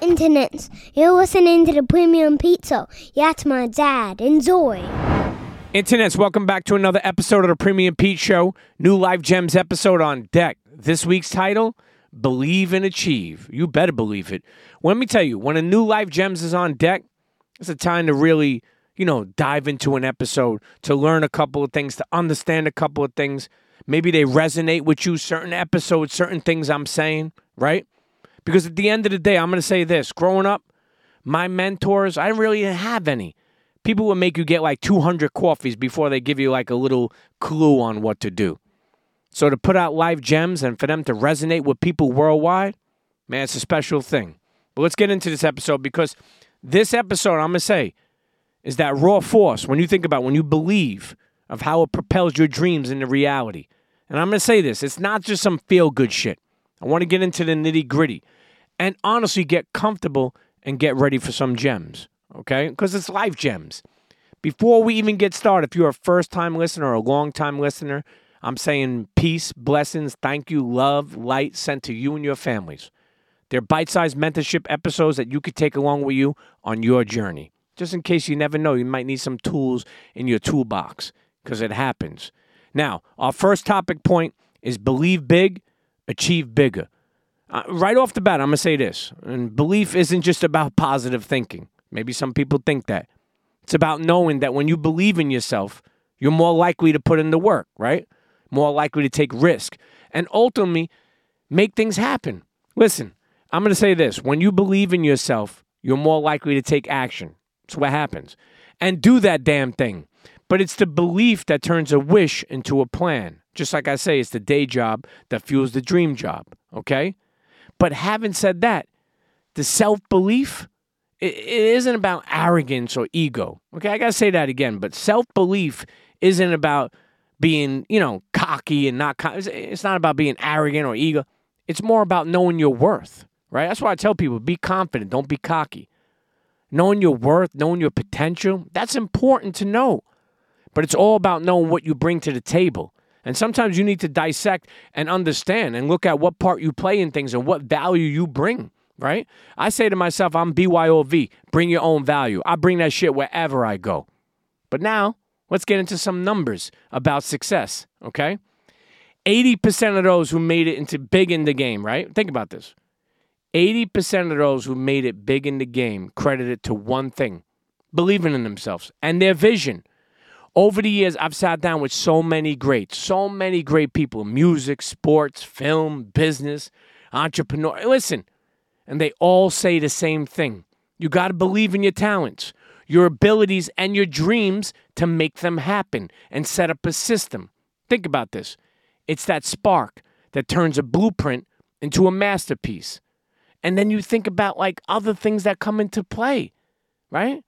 Internets, you're listening to the Premium Pizza. That's my dad. Enjoy. Internets, welcome back to another episode of the Premium Pete Show. New Life Gems episode on deck. This week's title Believe and Achieve. You better believe it. Let me tell you, when a New Life Gems is on deck, it's a time to really, you know, dive into an episode, to learn a couple of things, to understand a couple of things. Maybe they resonate with you, certain episodes, certain things I'm saying, right? Because at the end of the day, I'm going to say this growing up, my mentors, I didn't really have any. People would make you get like 200 coffees before they give you like a little clue on what to do. So to put out life gems and for them to resonate with people worldwide, man, it's a special thing. But let's get into this episode because this episode, I'm going to say, is that raw force when you think about when you believe of how it propels your dreams into reality. And I'm going to say this it's not just some feel good shit. I want to get into the nitty gritty and honestly get comfortable and get ready for some gems, okay? Because it's life gems. Before we even get started, if you're a first time listener or a long time listener, I'm saying peace, blessings, thank you, love, light sent to you and your families. They're bite sized mentorship episodes that you could take along with you on your journey. Just in case you never know, you might need some tools in your toolbox because it happens. Now, our first topic point is believe big, achieve bigger. Uh, right off the bat, I'm going to say this. And belief isn't just about positive thinking. Maybe some people think that. It's about knowing that when you believe in yourself, you're more likely to put in the work, right? More likely to take risk and ultimately make things happen. Listen, I'm going to say this. When you believe in yourself, you're more likely to take action. That's what happens. And do that damn thing. But it's the belief that turns a wish into a plan. Just like I say, it's the day job that fuels the dream job, okay? But having said that, the self belief, it, it isn't about arrogance or ego. Okay, I gotta say that again. But self belief isn't about being, you know, cocky and not. It's not about being arrogant or ego. It's more about knowing your worth, right? That's why I tell people: be confident, don't be cocky. Knowing your worth, knowing your potential, that's important to know. But it's all about knowing what you bring to the table. And sometimes you need to dissect and understand and look at what part you play in things and what value you bring, right? I say to myself, I'm BYOV, bring your own value. I bring that shit wherever I go. But now, let's get into some numbers about success, okay? 80% of those who made it into big in the game, right? Think about this. 80% of those who made it big in the game credit it to one thing believing in themselves and their vision over the years, I've sat down with so many greats, so many great people music, sports, film, business, entrepreneur. Listen, and they all say the same thing. You got to believe in your talents, your abilities, and your dreams to make them happen and set up a system. Think about this it's that spark that turns a blueprint into a masterpiece. And then you think about like other things that come into play, right?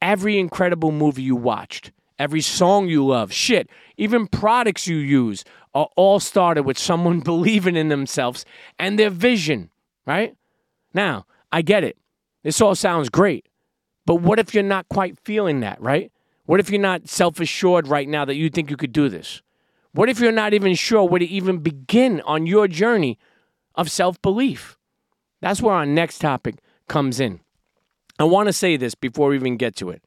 Every incredible movie you watched every song you love, shit, even products you use are all started with someone believing in themselves and their vision, right? Now, I get it. This all sounds great. But what if you're not quite feeling that, right? What if you're not self assured right now that you think you could do this? What if you're not even sure where to even begin on your journey of self belief? That's where our next topic comes in. I want to say this before we even get to it.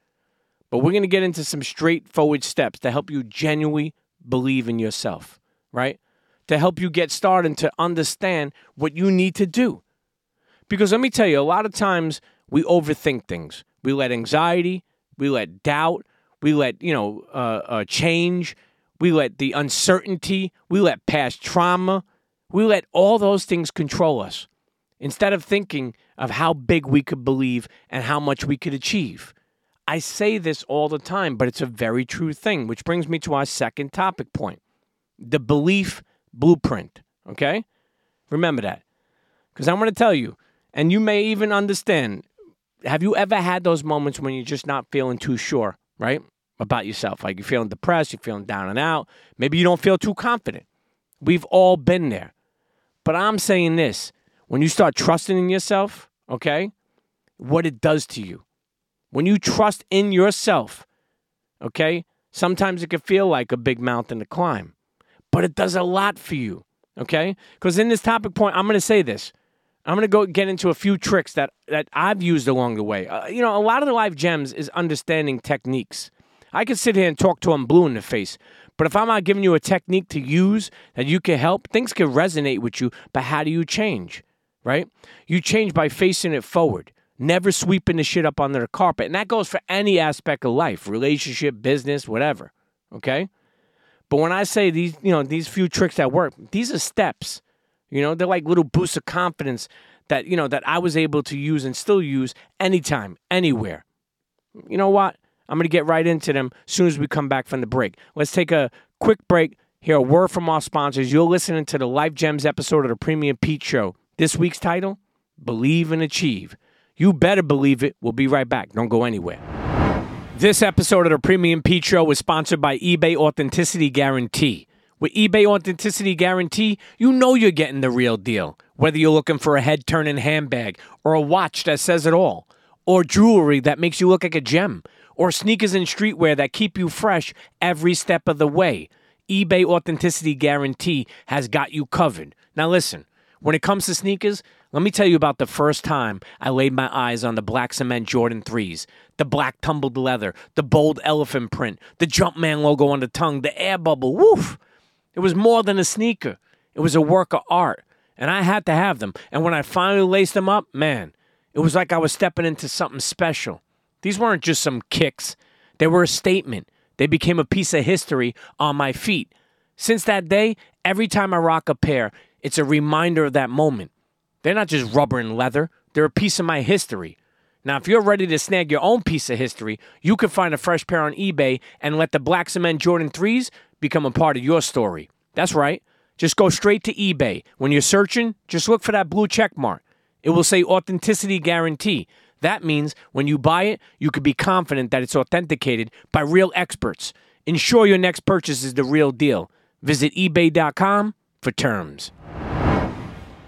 But we're going to get into some straightforward steps to help you genuinely believe in yourself, right? To help you get started and to understand what you need to do. Because let me tell you, a lot of times we overthink things. We let anxiety, we let doubt, we let, you know, uh, uh, change, we let the uncertainty, we let past trauma, we let all those things control us instead of thinking of how big we could believe and how much we could achieve. I say this all the time, but it's a very true thing, which brings me to our second topic point the belief blueprint. Okay? Remember that. Because I'm going to tell you, and you may even understand have you ever had those moments when you're just not feeling too sure, right? About yourself? Like you're feeling depressed, you're feeling down and out. Maybe you don't feel too confident. We've all been there. But I'm saying this when you start trusting in yourself, okay, what it does to you when you trust in yourself, okay, sometimes it can feel like a big mountain to climb, but it does a lot for you, okay? Because in this topic point, I'm going to say this. I'm going to go get into a few tricks that, that I've used along the way. Uh, you know, a lot of the life gems is understanding techniques. I could sit here and talk to them blue in the face, but if I'm not giving you a technique to use that you can help, things can resonate with you, but how do you change, right? You change by facing it forward, never sweeping the shit up under the carpet. And that goes for any aspect of life, relationship, business, whatever, okay? But when I say these, you know, these few tricks that work, these are steps you know, they're like little boosts of confidence that, you know, that I was able to use and still use anytime, anywhere. You know what? I'm going to get right into them as soon as we come back from the break. Let's take a quick break. Hear a word from our sponsors. You're listening to the Life Gems episode of the Premium Pete Show. This week's title Believe and Achieve. You better believe it. We'll be right back. Don't go anywhere. This episode of the Premium Pete Show was sponsored by eBay Authenticity Guarantee. With eBay Authenticity Guarantee, you know you're getting the real deal. Whether you're looking for a head turning handbag, or a watch that says it all, or jewelry that makes you look like a gem, or sneakers and streetwear that keep you fresh every step of the way, eBay Authenticity Guarantee has got you covered. Now, listen, when it comes to sneakers, let me tell you about the first time I laid my eyes on the black cement Jordan 3s, the black tumbled leather, the bold elephant print, the Jumpman logo on the tongue, the air bubble. Woof! It was more than a sneaker, it was a work of art. And I had to have them. And when I finally laced them up, man, it was like I was stepping into something special. These weren't just some kicks, they were a statement. They became a piece of history on my feet. Since that day, every time I rock a pair, it's a reminder of that moment. They're not just rubber and leather, they're a piece of my history. Now, if you're ready to snag your own piece of history, you can find a fresh pair on eBay and let the Black Cement Jordan 3s become a part of your story. That's right. Just go straight to eBay. When you're searching, just look for that blue check mark. It will say authenticity guarantee. That means when you buy it, you can be confident that it's authenticated by real experts. Ensure your next purchase is the real deal. Visit eBay.com for terms.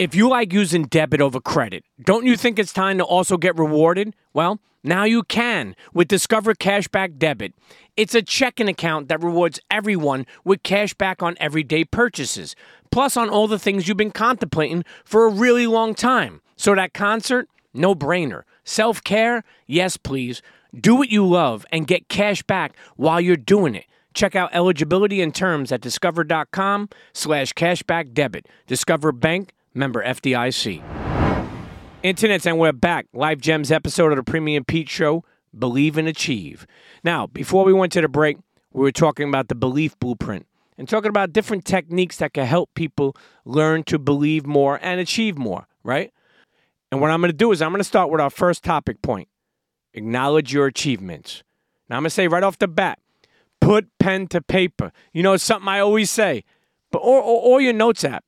If you like using debit over credit, don't you think it's time to also get rewarded? Well, now you can with Discover Cashback Debit. It's a checking account that rewards everyone with cash back on everyday purchases, plus on all the things you've been contemplating for a really long time. So that concert, no brainer. Self care, yes please. Do what you love and get cash back while you're doing it. Check out eligibility and terms at discover.com slash cashback debit. Discover Bank, member FDIC. Internets, and we're back. Life Gems episode of the Premium Pete Show, Believe and Achieve. Now, before we went to the break, we were talking about the belief blueprint and talking about different techniques that can help people learn to believe more and achieve more, right? And what I'm going to do is I'm going to start with our first topic point acknowledge your achievements. Now, I'm going to say right off the bat, put pen to paper. You know, it's something I always say, but or, or, or your notes app,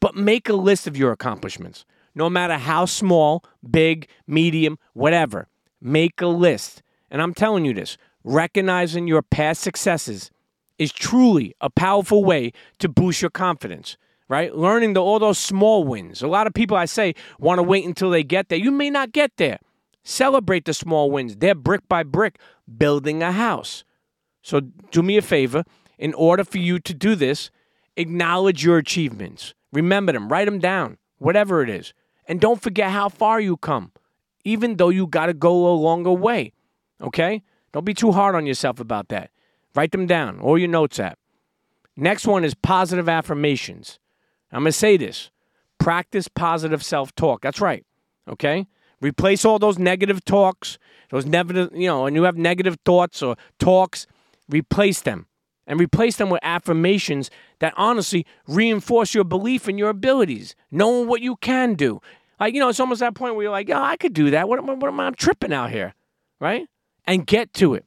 but make a list of your accomplishments no matter how small, big, medium, whatever. Make a list. And I'm telling you this recognizing your past successes is truly a powerful way to boost your confidence, right? Learning the, all those small wins. A lot of people, I say, want to wait until they get there. You may not get there. Celebrate the small wins. They're brick by brick building a house. So do me a favor. In order for you to do this, acknowledge your achievements. Remember them, write them down, whatever it is. And don't forget how far you come, even though you got to go a longer way. Okay? Don't be too hard on yourself about that. Write them down or your notes app. Next one is positive affirmations. I'm going to say this practice positive self talk. That's right. Okay? Replace all those negative talks, those negative, you know, and you have negative thoughts or talks, replace them. And replace them with affirmations that honestly reinforce your belief in your abilities, knowing what you can do. Like, you know, it's almost that point where you're like, oh, I could do that. What, what, what am I I'm tripping out here? Right? And get to it.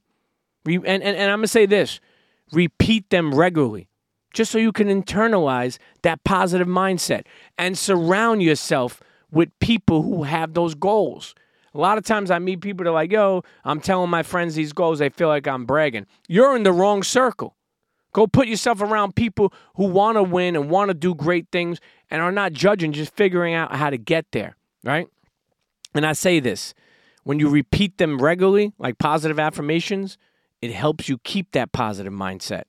and, and, and I'm going to say this repeat them regularly just so you can internalize that positive mindset and surround yourself with people who have those goals. A lot of times I meet people that are like, yo, I'm telling my friends these goals, they feel like I'm bragging. You're in the wrong circle. Go put yourself around people who want to win and want to do great things and are not judging, just figuring out how to get there, right? And I say this when you repeat them regularly, like positive affirmations, it helps you keep that positive mindset.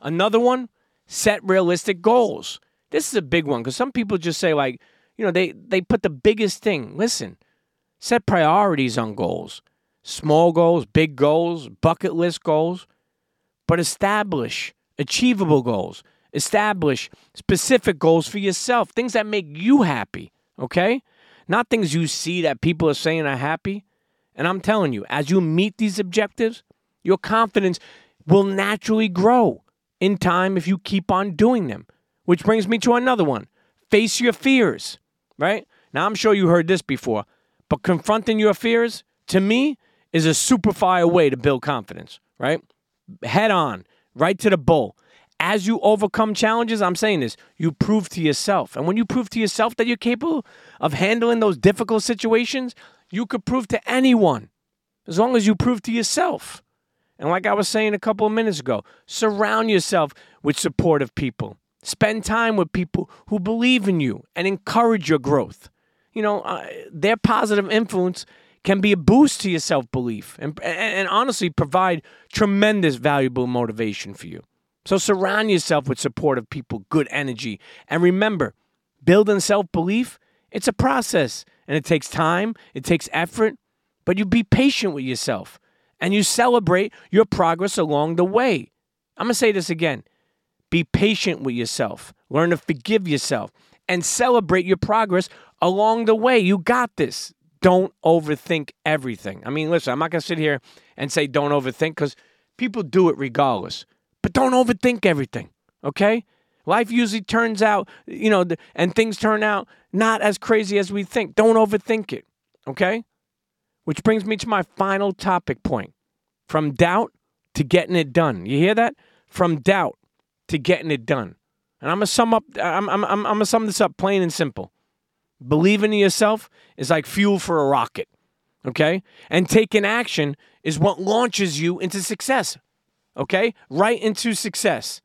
Another one, set realistic goals. This is a big one because some people just say, like, you know, they they put the biggest thing. Listen, set priorities on goals. Small goals, big goals, bucket list goals, but establish achievable goals. Establish specific goals for yourself, things that make you happy, okay? Not things you see that people are saying are happy. And I'm telling you, as you meet these objectives, your confidence will naturally grow in time if you keep on doing them. Which brings me to another one face your fears, right? Now, I'm sure you heard this before, but confronting your fears, to me, is a super fire way to build confidence, right? Head on, right to the bull. As you overcome challenges, I'm saying this, you prove to yourself. And when you prove to yourself that you're capable of handling those difficult situations, you could prove to anyone as long as you prove to yourself. And like I was saying a couple of minutes ago, surround yourself with supportive people. Spend time with people who believe in you and encourage your growth. You know, uh, their positive influence can be a boost to your self belief and, and, honestly provide tremendous valuable motivation for you. So surround yourself with supportive people, good energy. And remember, building self belief, it's a process and it takes time, it takes effort, but you be patient with yourself and you celebrate your progress along the way. I'm to say this again be patient with yourself, learn to forgive yourself, and celebrate your progress along the way. You got this. Don't overthink everything. I mean, listen, I'm not going to sit here and say don't overthink because people do it regardless, but don't overthink everything, okay? Life usually turns out, you know, and things turn out not as crazy as we think. Don't overthink it, okay? Which brings me to my final topic point from doubt to getting it done. You hear that? From doubt to getting it done. And I'm gonna sum up. I'm I'm I'm, I'm gonna sum this up plain and simple. Believing in yourself is like fuel for a rocket, okay? And taking action is what launches you into success, okay? Right into success.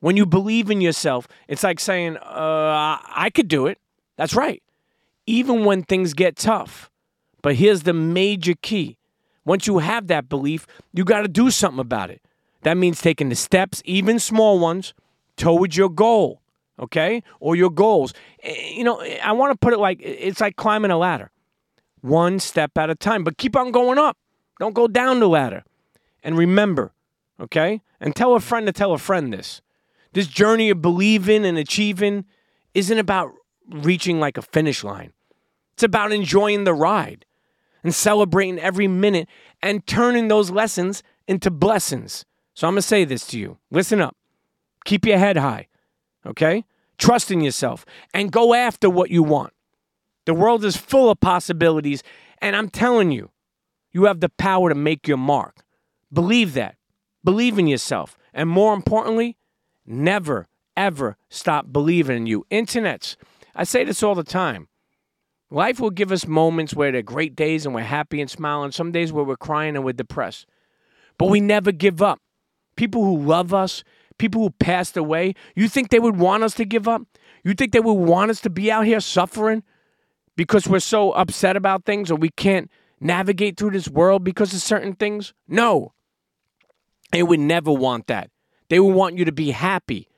When you believe in yourself, it's like saying, uh, "I could do it." That's right. Even when things get tough. But here's the major key once you have that belief, you got to do something about it. That means taking the steps, even small ones, towards your goal, okay? Or your goals. Eh, you know, I want to put it like it's like climbing a ladder, one step at a time, but keep on going up. Don't go down the ladder. And remember, okay? And tell a friend to tell a friend this. This journey of believing and achieving isn't about reaching like a finish line, it's about enjoying the ride and celebrating every minute and turning those lessons into blessings. So I'm going to say this to you. Listen up. Keep your head high, okay? Trust in yourself and go after what you want. The world is full of possibilities, and I'm telling you, you have the power to make your mark. Believe that. Believe in yourself. And more importantly, never, ever stop believing in you. Internets, I say this all the time. Life will give us moments where they're great days and we're happy and smiling, some days where we're crying and we're depressed. But we never give up. People who love us, people who passed away, you think they would want us to give up? You think they would want us to be out here suffering because we're so upset about things or we can't navigate through this world because of certain things? No. They would never want that. They would want you to be happy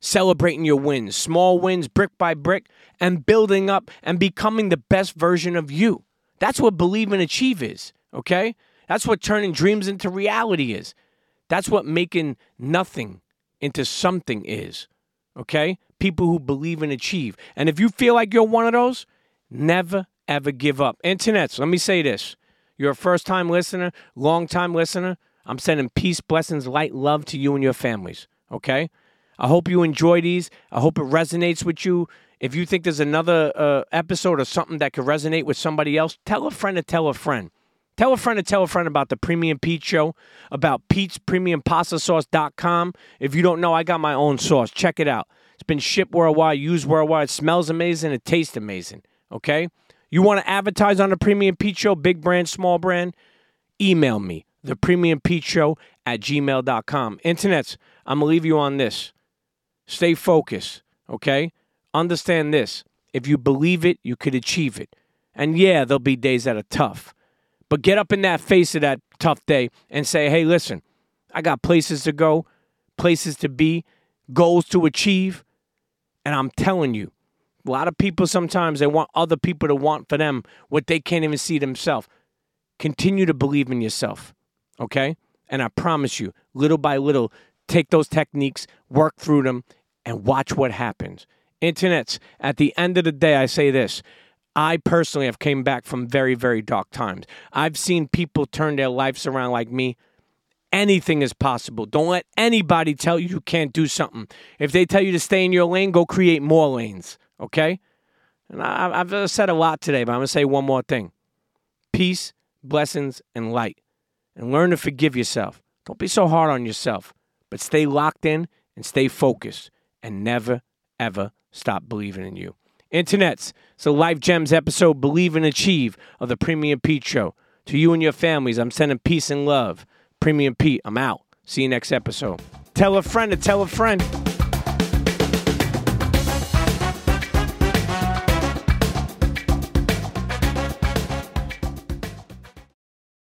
celebrating your wins, small wins, brick by brick, and building up and becoming the best version of you. That's what believe and achieve is, okay? That's what turning dreams into reality is. That's what making nothing into something is, okay? People who believe and achieve. And if you feel like you're one of those, never, ever give up. Internets, let me say this. You're a first time listener, long time listener. I'm sending peace, blessings, light, love to you and your families, okay? I hope you enjoy these. I hope it resonates with you. If you think there's another uh, episode or something that could resonate with somebody else, tell a friend to tell a friend. Tell a friend to tell a friend about the Premium Pete Show, about Pete's Premium Pasta Sauce.com. If you don't know, I got my own sauce. Check it out. It's been shipped worldwide, used worldwide. It smells amazing. It tastes amazing. Okay? You want to advertise on the Premium Pete Show, big brand, small brand? Email me, the Premium Pete Show at gmail.com. Internets, I'm going to leave you on this. Stay focused, okay? Understand this. If you believe it, you could achieve it. And yeah, there'll be days that are tough. But get up in that face of that tough day and say, hey, listen, I got places to go, places to be, goals to achieve. And I'm telling you, A lot of people sometimes they want other people to want for them what they can't even see themselves. Continue to believe in yourself, okay? And I promise you, little by little, take those techniques, work through them, and watch what happens. Internets, at the end of the day, I say this. I personally have came back from very, very dark times. I've seen people turn their lives around like me. Anything is possible. Don't let anybody tell you you can't do something. If they tell you to stay in your lane, go create more lanes, okay? And I, I've said a lot today, but I'm going to say one more thing peace, blessings, and light. And learn to forgive yourself. Don't be so hard on yourself, but stay locked in and stay focused and never, ever stop believing in you. Internets, so Life Gems episode Believe and Achieve of the Premium Pete Show. To you and your families, I'm sending peace and love. Premium Pete, I'm out. See you next episode. Tell a friend to tell a friend.